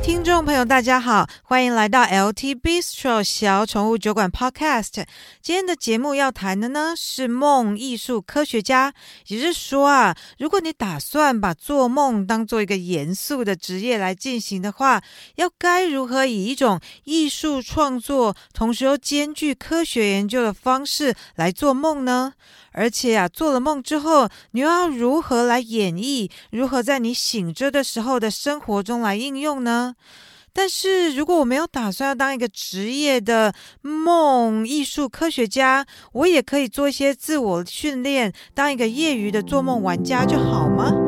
听众朋友，大家好，欢迎来到 LT Bistro 小宠物酒馆 Podcast。今天的节目要谈的呢是梦艺术科学家，也就是说啊，如果你打算把做梦当做一个严肃的职业来进行的话，要该如何以一种艺术创作，同时又兼具科学研究的方式来做梦呢？而且啊，做了梦之后，你又要如何来演绎？如何在你醒着的时候的生活中来应用呢？但是如果我没有打算要当一个职业的梦艺术科学家，我也可以做一些自我训练，当一个业余的做梦玩家就好吗？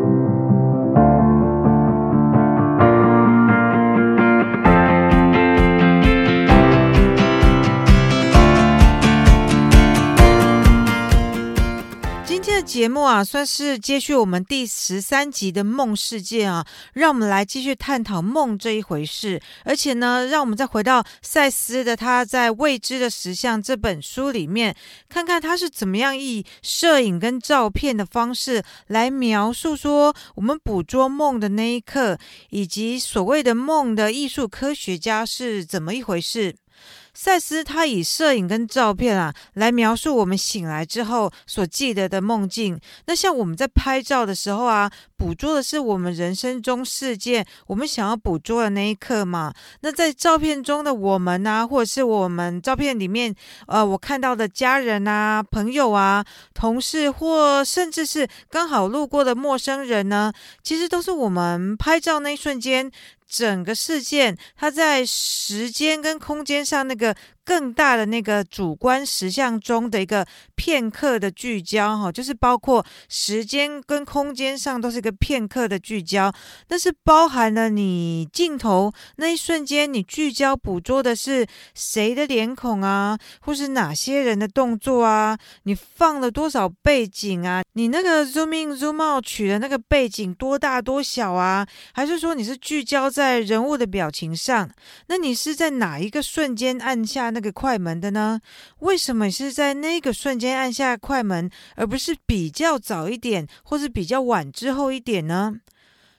节目啊，算是接续我们第十三集的梦世界啊，让我们来继续探讨梦这一回事。而且呢，让我们再回到赛斯的他在《未知的实像》这本书里面，看看他是怎么样以摄影跟照片的方式来描述说我们捕捉梦的那一刻，以及所谓的梦的艺术科学家是怎么一回事。赛斯他以摄影跟照片啊来描述我们醒来之后所记得的梦境。那像我们在拍照的时候啊，捕捉的是我们人生中事件，我们想要捕捉的那一刻嘛。那在照片中的我们啊，或者是我们照片里面呃我看到的家人啊、朋友啊、同事，或甚至是刚好路过的陌生人呢，其实都是我们拍照那一瞬间。整个事件，它在时间跟空间上那个。更大的那个主观实相中的一个片刻的聚焦，哈，就是包括时间跟空间上都是一个片刻的聚焦，那是包含了你镜头那一瞬间，你聚焦捕捉的是谁的脸孔啊，或是哪些人的动作啊？你放了多少背景啊？你那个 zoom in zoom out 取的那个背景多大多小啊？还是说你是聚焦在人物的表情上？那你是在哪一个瞬间按下？那个快门的呢？为什么是在那个瞬间按下快门，而不是比较早一点，或是比较晚之后一点呢？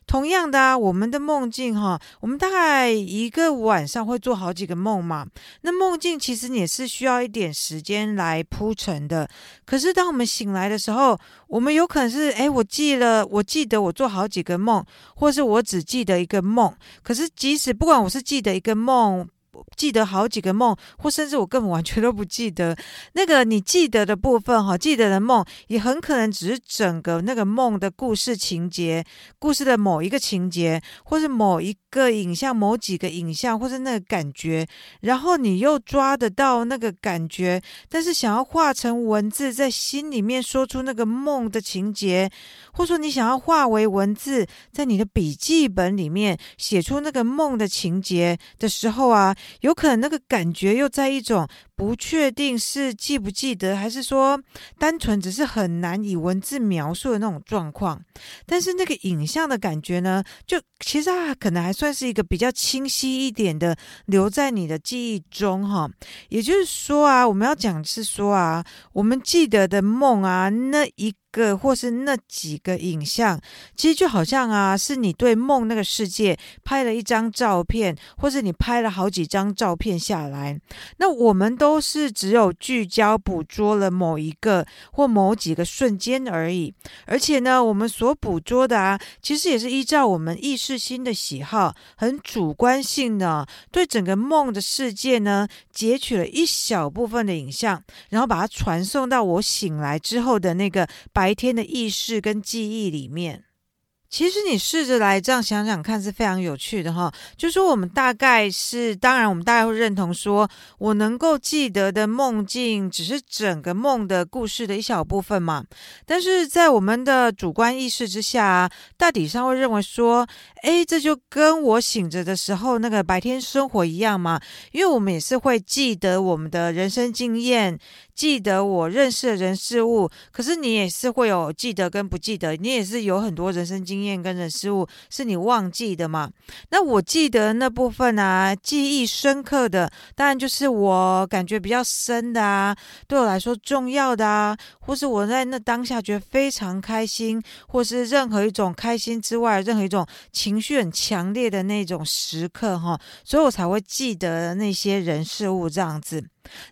同样的啊，我们的梦境哈，我们大概一个晚上会做好几个梦嘛。那梦境其实也是需要一点时间来铺陈的。可是当我们醒来的时候，我们有可能是哎，我记了，我记得我做好几个梦，或是我只记得一个梦。可是即使不管我是记得一个梦。记得好几个梦，或甚至我根本完全都不记得那个你记得的部分哈，记得的梦也很可能只是整个那个梦的故事情节，故事的某一个情节，或是某一个影像、某几个影像，或是那个感觉，然后你又抓得到那个感觉，但是想要化成文字，在心里面说出那个梦的情节，或说你想要化为文字，在你的笔记本里面写出那个梦的情节的时候啊。有可能那个感觉又在一种不确定是记不记得，还是说单纯只是很难以文字描述的那种状况。但是那个影像的感觉呢，就其实它可能还算是一个比较清晰一点的，留在你的记忆中哈。也就是说啊，我们要讲是说啊，我们记得的梦啊，那一。个或是那几个影像，其实就好像啊，是你对梦那个世界拍了一张照片，或是你拍了好几张照片下来。那我们都是只有聚焦捕捉了某一个或某几个瞬间而已。而且呢，我们所捕捉的啊，其实也是依照我们意识心的喜好，很主观性的对整个梦的世界呢，截取了一小部分的影像，然后把它传送到我醒来之后的那个。白天的意识跟记忆里面。其实你试着来这样想想看，是非常有趣的哈。就说我们大概是，当然我们大概会认同说，我能够记得的梦境只是整个梦的故事的一小部分嘛。但是在我们的主观意识之下，大体上会认为说，诶，这就跟我醒着的时候那个白天生活一样嘛。因为我们也是会记得我们的人生经验，记得我认识的人事物，可是你也是会有记得跟不记得，你也是有很多人生经验跟人事物是你忘记的嘛。那我记得那部分啊，记忆深刻的，当然就是我感觉比较深的啊，对我来说重要的啊，或是我在那当下觉得非常开心，或是任何一种开心之外，任何一种情绪很强烈的那种时刻哈，所以我才会记得那些人事物这样子。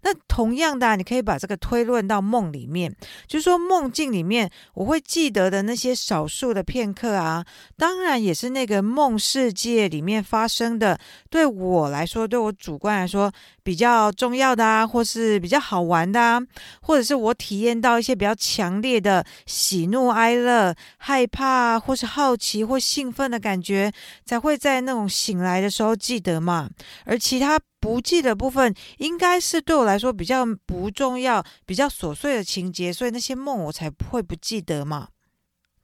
那同样的，你可以把这个推论到梦里面，就是说梦境里面我会记得的那些少数的片刻啊，当然也是那个梦世界里面发生的，对我来说，对我主观来说比较重要的啊，或是比较好玩的啊，或者是我体验到一些比较强烈的喜怒哀乐、害怕或是好奇或兴奋的感觉，才会在那种醒来的时候记得嘛，而其他。不记的部分，应该是对我来说比较不重要、比较琐碎的情节，所以那些梦我才会不记得嘛。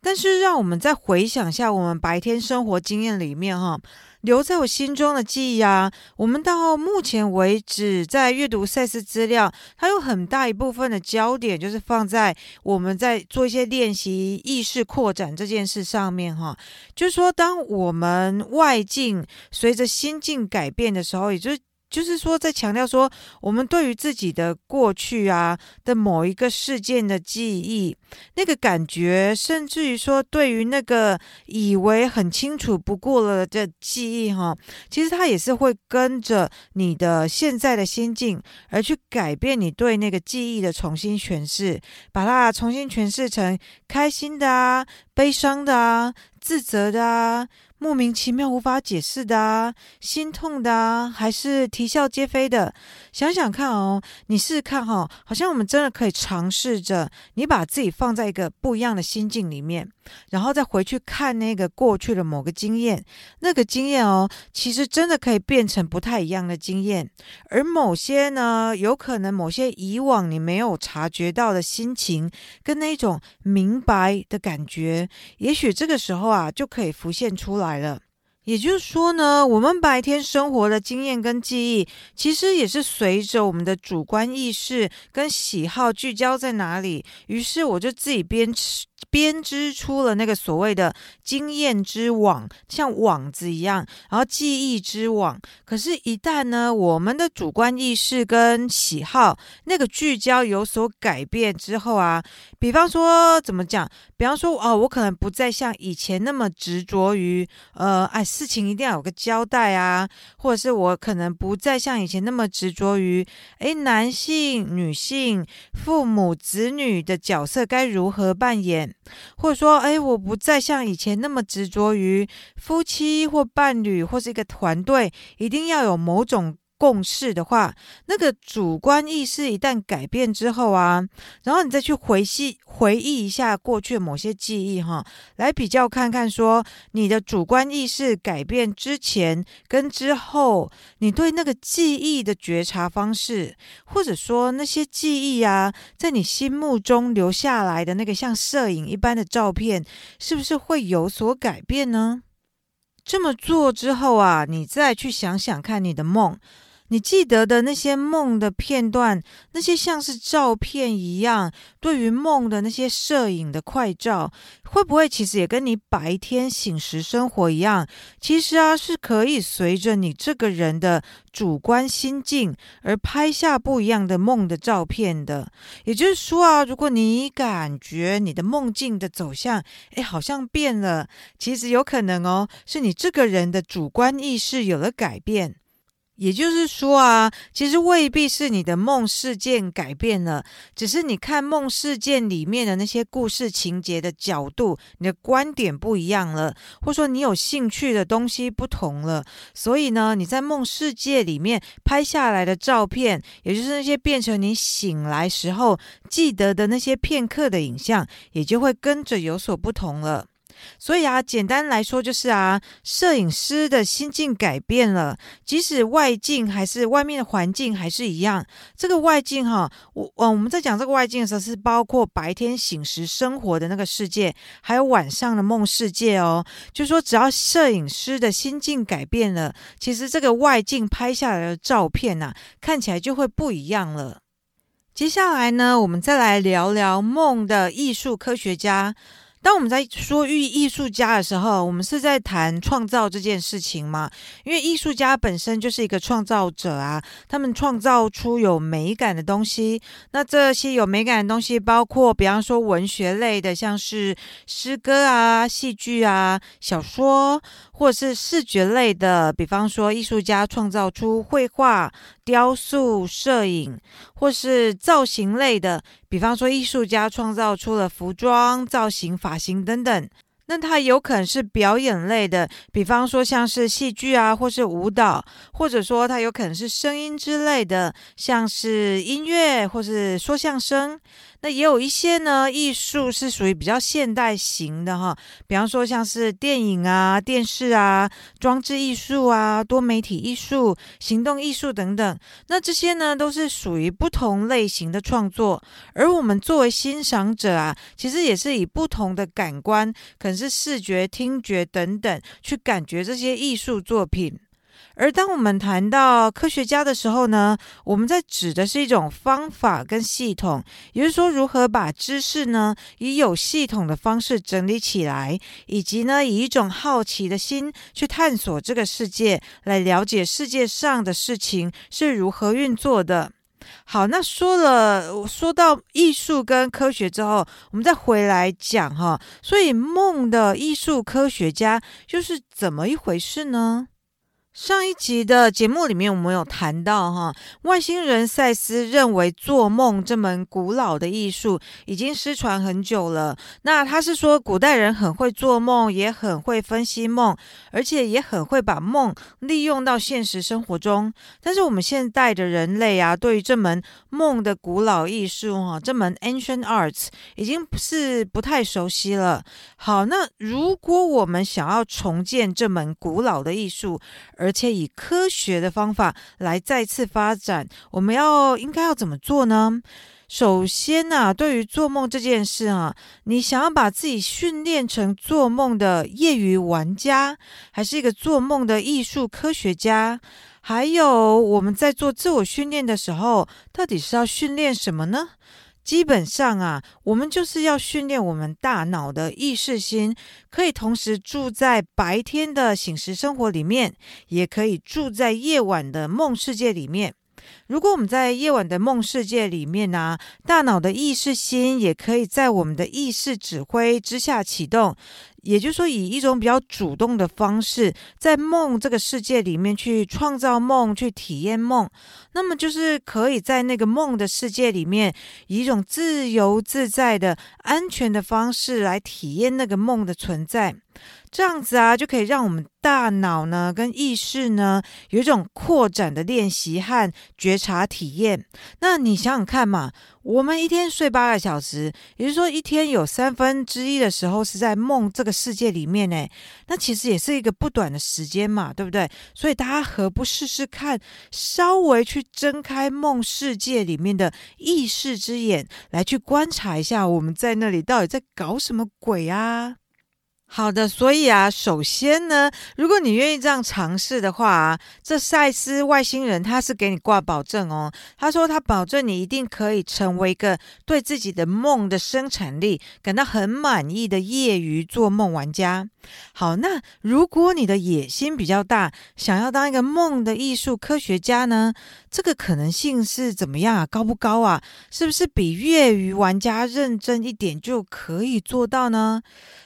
但是，让我们再回想一下我们白天生活经验里面哈，留在我心中的记忆啊，我们到目前为止在阅读赛事资料，它有很大一部分的焦点就是放在我们在做一些练习意识扩展这件事上面哈。就是说，当我们外境随着心境改变的时候，也就是。就是说，在强调说，我们对于自己的过去啊的某一个事件的记忆，那个感觉，甚至于说，对于那个以为很清楚不过了的记忆，哈，其实它也是会跟着你的现在的心境而去改变你对那个记忆的重新诠释，把它重新诠释成开心的啊、悲伤的啊、自责的啊。莫名其妙、无法解释的啊，心痛的啊，还是啼笑皆非的？想想看哦，你试试看哈，好像我们真的可以尝试着，你把自己放在一个不一样的心境里面，然后再回去看那个过去的某个经验，那个经验哦，其实真的可以变成不太一样的经验。而某些呢，有可能某些以往你没有察觉到的心情，跟那种明白的感觉，也许这个时候啊，就可以浮现出来。来了，也就是说呢，我们白天生活的经验跟记忆，其实也是随着我们的主观意识跟喜好聚焦在哪里，于是我就自己编。编织出了那个所谓的经验之网，像网子一样，然后记忆之网。可是，一旦呢，我们的主观意识跟喜好那个聚焦有所改变之后啊，比方说怎么讲？比方说哦，我可能不再像以前那么执着于呃，哎，事情一定要有个交代啊，或者是我可能不再像以前那么执着于哎，男性、女性、父母、子女的角色该如何扮演。或者说，哎，我不再像以前那么执着于夫妻或伴侣或是一个团队，一定要有某种。共识的话，那个主观意识一旦改变之后啊，然后你再去回忆回忆一下过去某些记忆哈，来比较看看说你的主观意识改变之前跟之后，你对那个记忆的觉察方式，或者说那些记忆啊，在你心目中留下来的那个像摄影一般的照片，是不是会有所改变呢？这么做之后啊，你再去想想看你的梦。你记得的那些梦的片段，那些像是照片一样，对于梦的那些摄影的快照，会不会其实也跟你白天醒时生活一样？其实啊，是可以随着你这个人的主观心境而拍下不一样的梦的照片的。也就是说啊，如果你感觉你的梦境的走向，哎，好像变了，其实有可能哦，是你这个人的主观意识有了改变。也就是说啊，其实未必是你的梦事件改变了，只是你看梦事件里面的那些故事情节的角度，你的观点不一样了，或说你有兴趣的东西不同了，所以呢，你在梦世界里面拍下来的照片，也就是那些变成你醒来时候记得的那些片刻的影像，也就会跟着有所不同了。所以啊，简单来说就是啊，摄影师的心境改变了，即使外境还是外面的环境还是一样。这个外境哈，我我我们在讲这个外境的时候，是包括白天醒时生活的那个世界，还有晚上的梦世界哦。就说，只要摄影师的心境改变了，其实这个外境拍下来的照片呐，看起来就会不一样了。接下来呢，我们再来聊聊梦的艺术科学家。当我们在说艺艺术家的时候，我们是在谈创造这件事情吗？因为艺术家本身就是一个创造者啊，他们创造出有美感的东西。那这些有美感的东西，包括比方说文学类的，像是诗歌啊、戏剧啊、小说，或是视觉类的，比方说艺术家创造出绘画、雕塑、摄影，或是造型类的。比方说，艺术家创造出了服装、造型、发型等等，那它有可能是表演类的，比方说像是戏剧啊，或是舞蹈，或者说它有可能是声音之类的，像是音乐或是说相声。那也有一些呢，艺术是属于比较现代型的哈，比方说像是电影啊、电视啊、装置艺术啊、多媒体艺术、行动艺术等等。那这些呢，都是属于不同类型的创作。而我们作为欣赏者啊，其实也是以不同的感官，可能是视觉、听觉等等，去感觉这些艺术作品。而当我们谈到科学家的时候呢，我们在指的是一种方法跟系统，也就是说，如何把知识呢以有系统的方式整理起来，以及呢以一种好奇的心去探索这个世界，来了解世界上的事情是如何运作的。好，那说了说到艺术跟科学之后，我们再回来讲哈，所以梦的艺术科学家又是怎么一回事呢？上一集的节目里面，我们有谈到哈，外星人赛斯认为做梦这门古老的艺术已经失传很久了。那他是说，古代人很会做梦，也很会分析梦，而且也很会把梦利用到现实生活中。但是我们现代的人类啊，对于这门梦的古老艺术哈，这门 ancient arts 已经是不太熟悉了。好，那如果我们想要重建这门古老的艺术，而且以科学的方法来再次发展，我们要应该要怎么做呢？首先呢、对于做梦这件事啊，你想要把自己训练成做梦的业余玩家，还是一个做梦的艺术科学家？还有我们在做自我训练的时候，到底是要训练什么呢？基本上啊，我们就是要训练我们大脑的意识心，可以同时住在白天的醒时生活里面，也可以住在夜晚的梦世界里面。如果我们在夜晚的梦世界里面呢、大脑的意识心也可以在我们的意识指挥之下启动。也就是说，以一种比较主动的方式，在梦这个世界里面去创造梦，去体验梦，那么就是可以在那个梦的世界里面，以一种自由自在的、安全的方式来体验那个梦的存在。这样子啊，就可以让我们大脑呢跟意识呢有一种扩展的练习和觉查体验。那你想想看嘛，我们一天睡八个小时，也就是说一天有三分之一的时候是在梦这个世界里面呢。那其实也是一个不短的时间嘛，对不对？所以大家何不试试看，稍微去睁开梦世界里面的意识之眼，来去观察一下我们在那里到底在搞什么鬼啊？好的，所以啊，首先呢，如果你愿意这样尝试的话啊，这赛斯外星人他是给你挂保证哦。他说他保证你一定可以成为一个对自己的梦的生产力感到很满意的业余做梦玩家。好，那如果你的野心比较大，想要当一个梦的艺术科学家呢，这个可能性是怎么样啊？高不高啊？是不是比业余玩家认真一点就可以做到呢？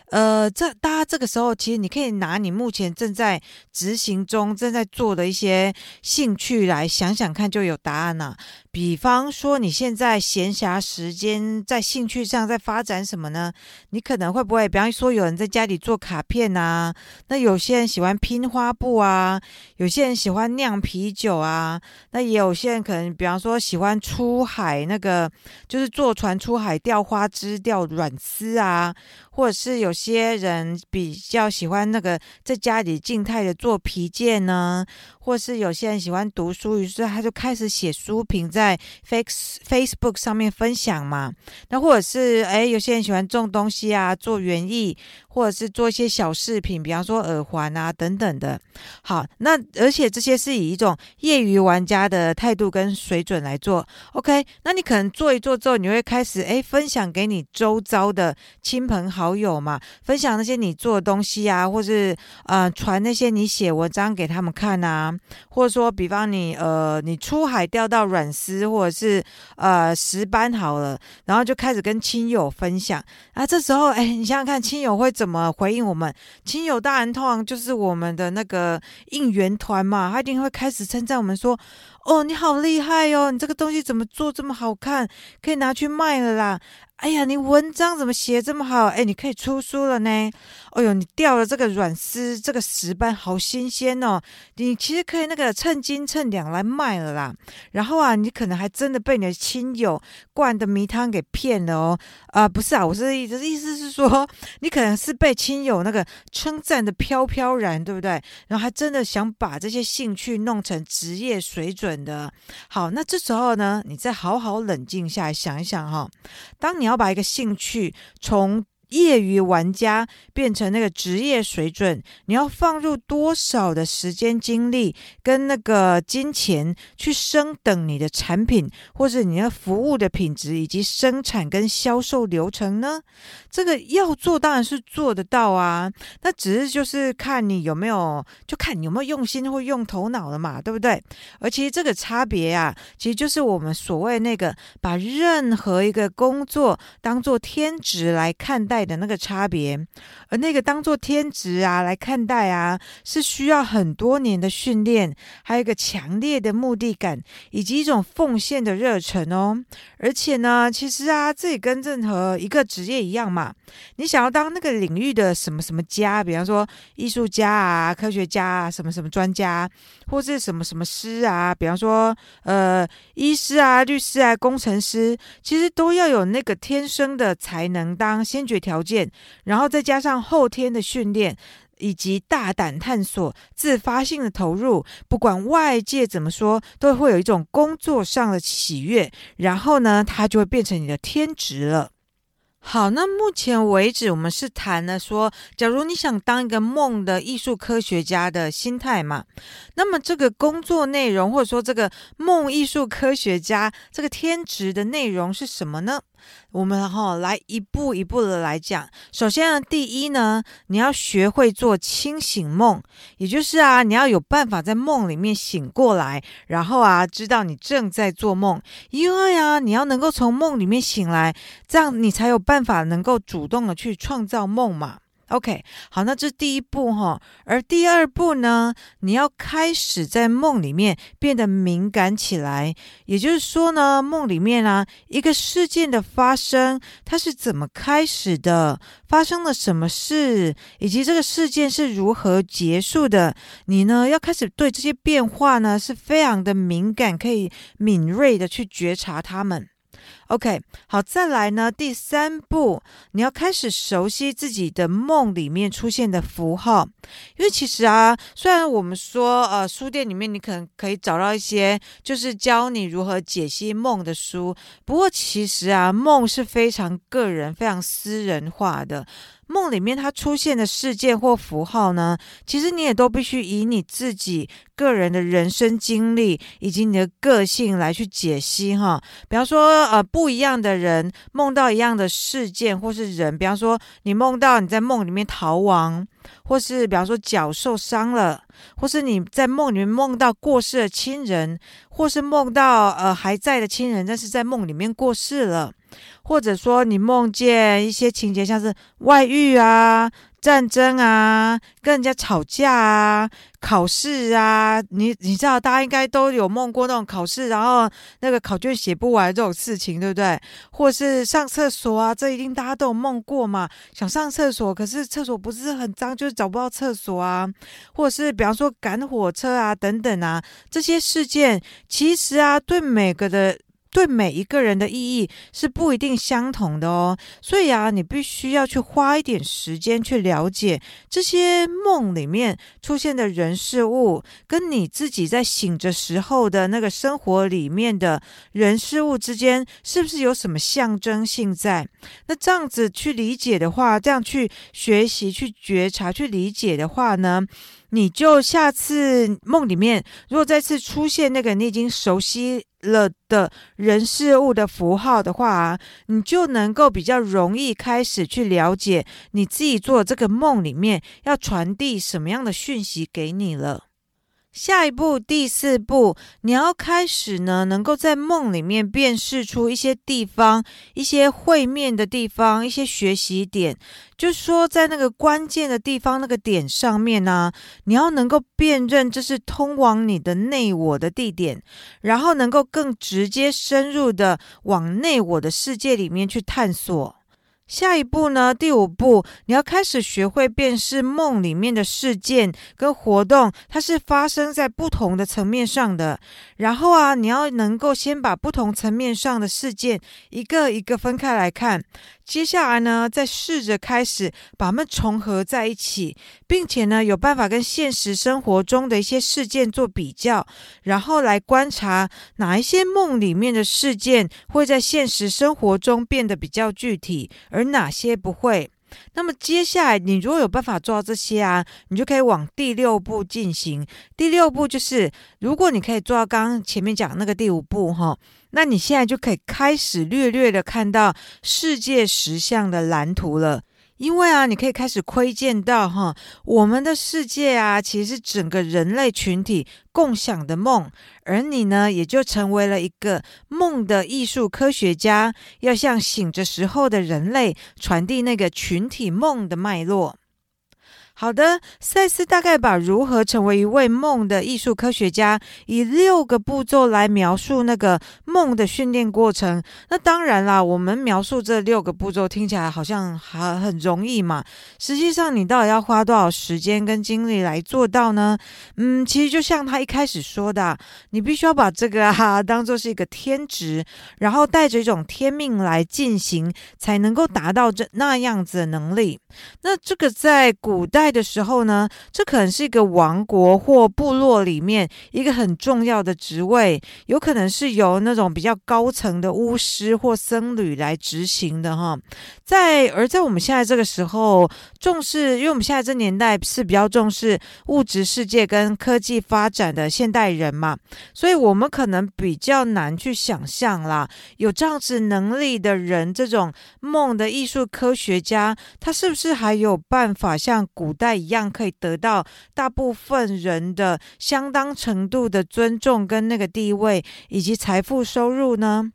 呃，这大家这个时候，其实你可以拿你目前正在执行中、正在做的一些兴趣来想想看，就有答案了。比方说，你现在闲暇时间在兴趣上在发展什么呢？你可能会不会，比方说，有人在家里做卡片啊，那有些人喜欢拼花布啊，有些人喜欢酿啤酒啊，那也有些人可能，比方说，喜欢出海，那个就是坐船出海钓花枝、钓软丝啊。或者是有些人比较喜欢那个在家里静态的做皮件呢，或是有些人喜欢读书，于是他就开始写书评在在 Face Facebook 上面分享嘛。那或者是哎，有些人喜欢种东西啊，做园艺，或者是做一些小饰品，比方说耳环啊等等的。好，那而且这些是以一种业余玩家的态度跟水准来做。OK，那你可能做一做之后，你会开始哎分享给你周遭的亲朋好友嘛，分享那些你做的东西啊，或是呃传那些你写文章给他们看啊，或者说比方你呃你出海钓到软丝或者是呃十班好了，然后就开始跟亲友分享啊，这时候哎你想想看，亲友会怎么回应我们？亲友大人通常就是我们的那个应援团嘛，他一定会开始称赞我们说，哦你好厉害哦，你这个东西怎么做这么好看，可以拿去卖了啦。哎呀，你文章怎么写这么好？哎，你可以出书了呢。哎呦，你钓了这个软丝，这个石斑好新鲜哦。你其实可以那个称斤称两来卖了啦。然后啊，你可能还真的被你的亲友灌的迷汤给骗了哦。啊、不是啊，我是意思意思是说，你可能是被亲友那个称赞的飘飘然，对不对？然后还真的想把这些兴趣弄成职业水准的。好，那这时候呢，你再好好冷静下来想一想哈、当。你要把一个兴趣从业余玩家变成那个职业水准，你要放入多少的时间、精力跟那个金钱去升等你的产品，或者你的服务的品质以及生产跟销售流程呢？这个要做当然是做得到啊，那只是就是看你有没有，就看你有没有用心或用头脑了嘛，对不对？而其实这个差别啊，其实就是我们所谓那个把任何一个工作当做天职来看待的那个差别，而那个当做天职啊来看待啊，是需要很多年的训练，还有一个强烈的目的感，以及一种奉献的热忱哦。而且呢，其实啊，这也跟任何一个职业一样嘛。你想要当那个领域的什么什么家，比方说艺术家啊、科学家啊、什么什么专家，或是什么什么师啊，比方说呃医师啊、律师啊、工程师，其实都要有那个天生的才能当先决条件，然后再加上后天的训练，以及大胆探索、自发性的投入，不管外界怎么说，都会有一种工作上的喜悦，然后呢，它就会变成你的天职了。好，那目前为止，我们是谈了说，假如你想当一个梦的艺术科学家的心态嘛，那么这个工作内容，或者说这个梦艺术科学家这个天职的内容是什么呢？我们哈来一步一步的来讲。首先呢，第一呢，你要学会做清醒梦，也就是啊，你要有办法在梦里面醒过来，然后啊，知道你正在做梦。因为啊，你要能够从梦里面醒来，这样你才有办法能够主动的去创造梦嘛。OK，好，那这是第一步哈，而第二步呢，你要开始在梦里面变得敏感起来。也就是说呢，梦里面啊，一个事件的发生，它是怎么开始的，发生了什么事，以及这个事件是如何结束的，你呢要开始对这些变化呢是非常的敏感，可以敏锐的去觉察它们。OK，好，再来呢。第三步，你要开始熟悉自己的梦里面出现的符号，因为其实啊，虽然我们说呃，书店里面你可能可以找到一些就是教你如何解析梦的书，不过其实啊，梦是非常个人、非常私人化的。梦里面它出现的事件或符号呢，其实你也都必须以你自己个人的人生经历以及你的个性来去解析哈。比方说，呃，不一样的人梦到一样的事件或是人，比方说你梦到你在梦里面逃亡，或是比方说脚受伤了，或是你在梦里面梦到过世的亲人，或是梦到呃还在的亲人，但是在梦里面过世了。或者说你梦见一些情节，像是外遇啊、战争啊、跟人家吵架啊、考试啊，你你知道大家应该都有梦过那种考试，然后那个考卷写不完这种事情，对不对？或是上厕所啊，这一定大家都有梦过嘛。想上厕所，可是厕所不是很脏，就是找不到厕所啊。或者是比方说赶火车啊等等啊，这些事件其实啊，对每个的。对每一个人的意义是不一定相同的哦，所以啊，你必须要去花一点时间去了解这些梦里面出现的人事物，跟你自己在醒着时候的那个生活里面的人事物之间，是不是有什么象征性在？那这样子去理解的话，这样去学习、去觉察、去理解的话呢，你就下次梦里面，如果再次出现那个你已经熟悉了的人事物的符号的话啊，你就能够比较容易开始去了解你自己做这个梦里面要传递什么样的讯息给你了。下一步，第四步，你要开始呢，能够在梦里面辨识出一些地方、一些会面的地方、一些学习点，就是说在那个关键的地方、那个点上面呢，你要能够辨认这是通往你的内我的地点，然后能够更直接、深入的往内我的世界里面去探索。下一步呢？第五步，你要开始学会辨识梦里面的事件跟活动，它是发生在不同的层面上的。然后啊，你要能够先把不同层面上的事件一个一个分开来看。接下来呢，再试着开始把它们重合在一起，并且呢，有办法跟现实生活中的一些事件做比较，然后来观察哪一些梦里面的事件会在现实生活中变得比较具体，而哪些不会。那么接下来，你如果有办法做到这些啊，你就可以往第六步进行。第六步就是，如果你可以做到刚刚前面讲那个第五步哈。那你现在就可以开始略略的看到世界实相的蓝图了，因为啊，你可以开始窥见到哈，我们的世界啊，其实是整个人类群体共享的梦，而你呢，也就成为了一个梦的艺术科学家，要向醒着时候的人类传递那个群体梦的脉络。好的，赛斯大概把如何成为一位梦的艺术科学家，以六个步骤来描述那个梦的训练过程。那当然啦，我们描述这六个步骤听起来好像还很容易嘛。实际上，你到底要花多少时间跟精力来做到呢？嗯，其实就像他一开始说的，你必须要把这个啊 当做是一个天职，然后带着一种天命来进行，才能够达到这那样子的能力。那这个在古代。的时候呢，这可能是一个王国或部落里面一个很重要的职位，有可能是由那种比较高层的巫师或僧侣来执行的哈。在而在我们现在这个时候，重视，因为我们现在这年代是比较重视物质世界跟科技发展的现代人嘛，所以我们可能比较难去想象啦，有这样子能力的人，这种梦的艺术科学家，他是不是还有办法像古代一样可以得到大部分人的相当程度的尊重跟那个地位以及财富收入呢？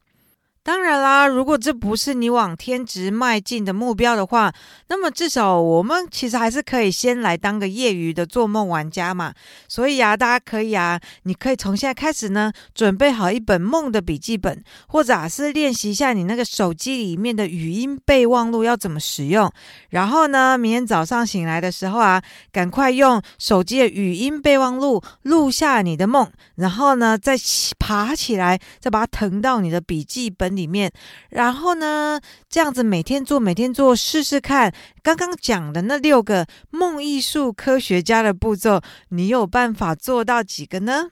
当然啦，如果这不是你往天职迈进的目标的话，那么至少我们其实还是可以先来当个业余的做梦玩家嘛。所以啊，大家可以啊，你可以从现在开始呢，准备好一本梦的笔记本，或者啊是练习一下你那个手机里面的语音备忘录要怎么使用。然后呢，明天早上醒来的时候啊，赶快用手机的语音备忘录录下你的梦，然后呢再爬起来，再把它腾到你的笔记本里面，然后呢，这样子每天做，每天做，试试看。刚刚讲的那六个梦艺术科学家的步骤，你有办法做到几个呢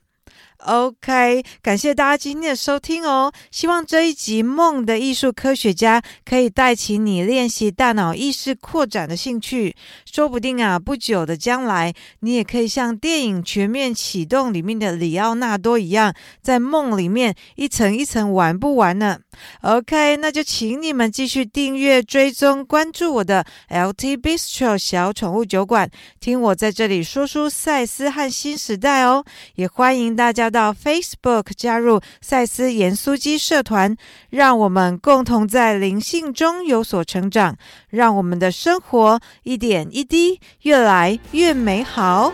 ？OK，感谢大家今天的收听哦。希望这一集《梦的艺术科学家》可以带起你练习大脑意识扩展的兴趣。说不定啊，不久的将来，你也可以像电影《全面启动》里面的里奥纳多一样，在梦里面一层一层玩不完呢。OK，那就请你们继续订阅、追踪、关注我的 LT Bistro 小宠物酒馆，听我在这里说书赛斯和新时代哦。也欢迎大家。到 Facebook 加入赛斯盐酥鸡社团，让我们共同在灵性中有所成长，让我们的生活一点一滴越来越美好。